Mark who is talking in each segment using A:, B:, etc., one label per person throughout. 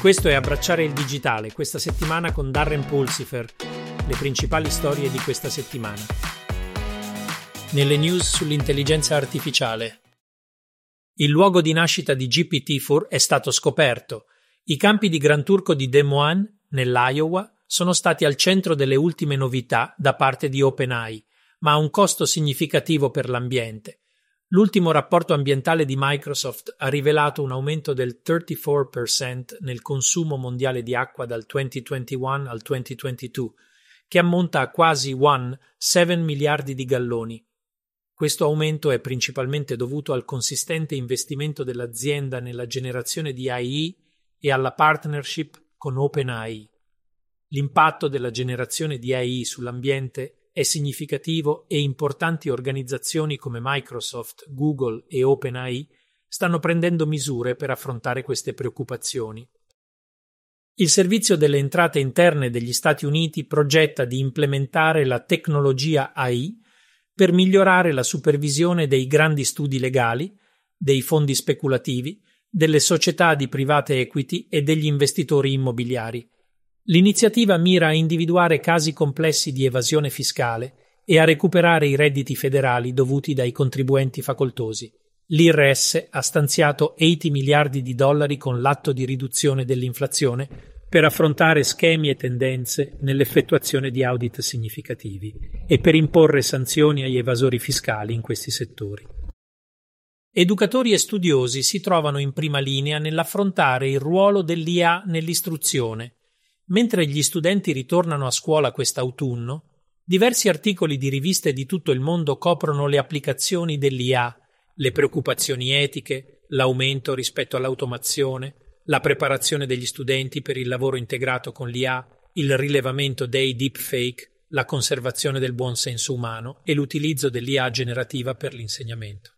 A: Questo è Abbracciare il digitale, questa settimana con Darren Pulsifer, le principali storie di questa settimana. Nelle news sull'intelligenza artificiale. Il luogo di nascita di GPT-4 è stato scoperto. I campi di Gran Turco di Des Moines, nell'Iowa, sono stati al centro delle ultime novità da parte di OpenAI, ma a un costo significativo per l'ambiente. L'ultimo rapporto ambientale di Microsoft ha rivelato un aumento del 34% nel consumo mondiale di acqua dal 2021 al 2022, che ammonta a quasi 1,7 miliardi di galloni. Questo aumento è principalmente dovuto al consistente investimento dell'azienda nella generazione di AI e alla partnership con OpenAI. L'impatto della generazione di AI sull'ambiente è significativo e importanti organizzazioni come Microsoft, Google e OpenAI stanno prendendo misure per affrontare queste preoccupazioni. Il Servizio delle entrate interne degli Stati Uniti progetta di implementare la tecnologia AI per migliorare la supervisione dei grandi studi legali, dei fondi speculativi, delle società di private equity e degli investitori immobiliari. L'iniziativa mira a individuare casi complessi di evasione fiscale e a recuperare i redditi federali dovuti dai contribuenti facoltosi. L'IRS ha stanziato 80 miliardi di dollari con l'atto di riduzione dell'inflazione per affrontare schemi e tendenze nell'effettuazione di audit significativi e per imporre sanzioni agli evasori fiscali in questi settori. Educatori e studiosi si trovano in prima linea nell'affrontare il ruolo dell'IA nell'istruzione Mentre gli studenti ritornano a scuola quest'autunno, diversi articoli di riviste di tutto il mondo coprono le applicazioni dell'IA, le preoccupazioni etiche, l'aumento rispetto all'automazione, la preparazione degli studenti per il lavoro integrato con l'IA, il rilevamento dei deepfake, la conservazione del buon senso umano e l'utilizzo dell'IA generativa per l'insegnamento.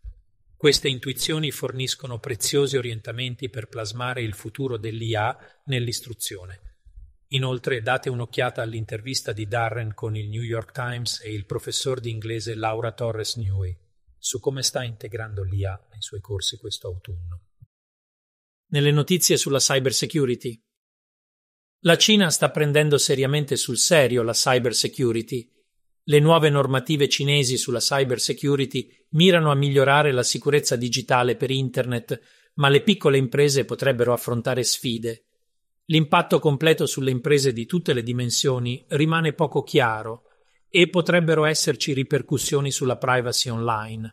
A: Queste intuizioni forniscono preziosi orientamenti per plasmare il futuro dell'IA nell'istruzione. Inoltre date un'occhiata all'intervista di Darren con il New York Times e il professor di inglese Laura Torres Newey su come sta integrando l'IA nei suoi corsi questo autunno. Nelle notizie sulla cybersecurity. La Cina sta prendendo seriamente sul serio la cybersecurity. Le nuove normative cinesi sulla cybersecurity mirano a migliorare la sicurezza digitale per Internet, ma le piccole imprese potrebbero affrontare sfide L'impatto completo sulle imprese di tutte le dimensioni rimane poco chiaro e potrebbero esserci ripercussioni sulla privacy online.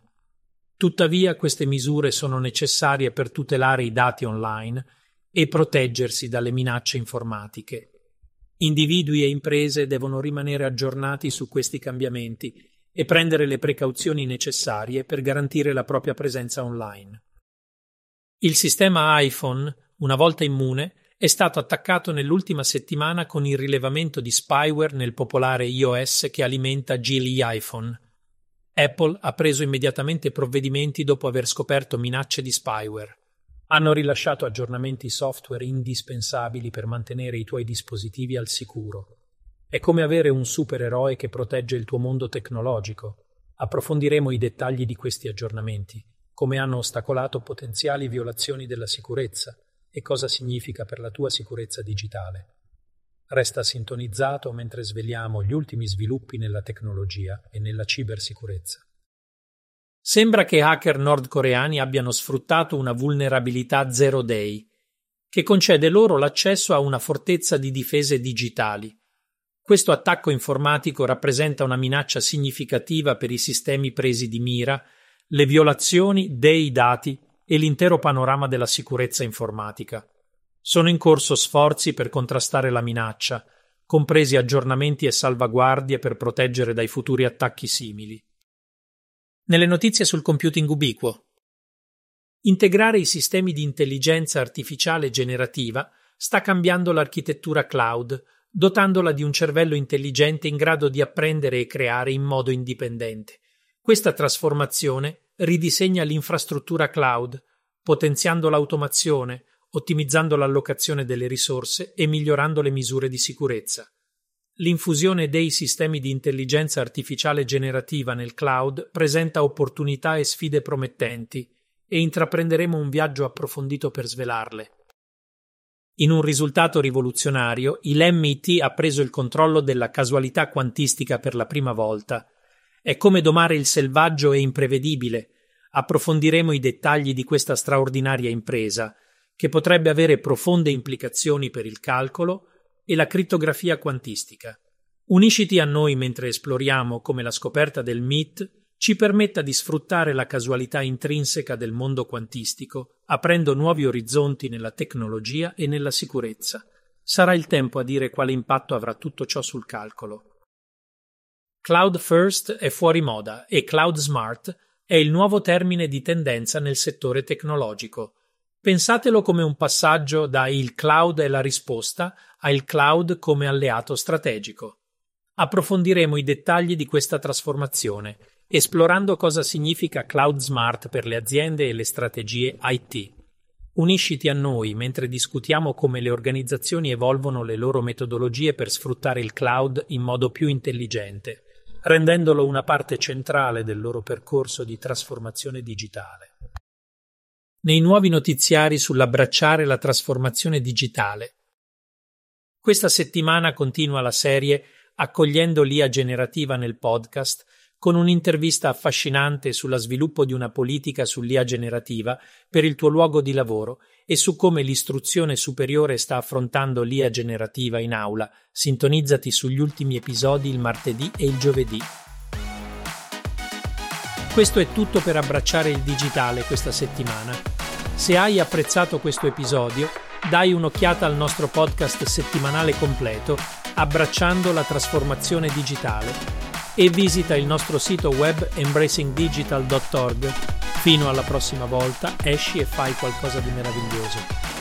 A: Tuttavia queste misure sono necessarie per tutelare i dati online e proteggersi dalle minacce informatiche. Individui e imprese devono rimanere aggiornati su questi cambiamenti e prendere le precauzioni necessarie per garantire la propria presenza online. Il sistema iPhone, una volta immune, è stato attaccato nell'ultima settimana con il rilevamento di spyware nel popolare iOS che alimenta gli iPhone. Apple ha preso immediatamente provvedimenti dopo aver scoperto minacce di spyware. Hanno rilasciato aggiornamenti software indispensabili per mantenere i tuoi dispositivi al sicuro. È come avere un supereroe che protegge il tuo mondo tecnologico. Approfondiremo i dettagli di questi aggiornamenti, come hanno ostacolato potenziali violazioni della sicurezza e cosa significa per la tua sicurezza digitale. Resta sintonizzato mentre sveliamo gli ultimi sviluppi nella tecnologia e nella cibersicurezza. Sembra che hacker nordcoreani abbiano sfruttato una vulnerabilità zero day, che concede loro l'accesso a una fortezza di difese digitali. Questo attacco informatico rappresenta una minaccia significativa per i sistemi presi di mira, le violazioni dei dati e l'intero panorama della sicurezza informatica. Sono in corso sforzi per contrastare la minaccia, compresi aggiornamenti e salvaguardie per proteggere dai futuri attacchi simili. Nelle notizie sul computing ubiquo. Integrare i sistemi di intelligenza artificiale generativa sta cambiando l'architettura cloud, dotandola di un cervello intelligente in grado di apprendere e creare in modo indipendente. Questa trasformazione ridisegna l'infrastruttura cloud, potenziando l'automazione, ottimizzando l'allocazione delle risorse e migliorando le misure di sicurezza. L'infusione dei sistemi di intelligenza artificiale generativa nel cloud presenta opportunità e sfide promettenti e intraprenderemo un viaggio approfondito per svelarle. In un risultato rivoluzionario, il MIT ha preso il controllo della casualità quantistica per la prima volta. È come domare il selvaggio e imprevedibile. Approfondiremo i dettagli di questa straordinaria impresa, che potrebbe avere profonde implicazioni per il calcolo e la crittografia quantistica. Unisciti a noi mentre esploriamo come la scoperta del MIT ci permetta di sfruttare la casualità intrinseca del mondo quantistico, aprendo nuovi orizzonti nella tecnologia e nella sicurezza. Sarà il tempo a dire quale impatto avrà tutto ciò sul calcolo. Cloud First è fuori moda e Cloud Smart è il nuovo termine di tendenza nel settore tecnologico. Pensatelo come un passaggio da il cloud è la risposta a il cloud come alleato strategico. Approfondiremo i dettagli di questa trasformazione esplorando cosa significa Cloud Smart per le aziende e le strategie IT. Unisciti a noi mentre discutiamo come le organizzazioni evolvono le loro metodologie per sfruttare il cloud in modo più intelligente, rendendolo una parte centrale del loro percorso di trasformazione digitale. Nei nuovi notiziari sull'abbracciare la trasformazione digitale. Questa settimana continua la serie Accogliendo l'IA generativa nel podcast con un'intervista affascinante sulla sviluppo di una politica sull'IA generativa per il tuo luogo di lavoro e su come l'istruzione superiore sta affrontando l'IA generativa in aula. Sintonizzati sugli ultimi episodi il martedì e il giovedì. Questo è tutto per abbracciare il digitale questa settimana. Se hai apprezzato questo episodio, dai un'occhiata al nostro podcast settimanale completo, abbracciando la trasformazione digitale e visita il nostro sito web embracingdigital.org. Fino alla prossima volta, esci e fai qualcosa di meraviglioso.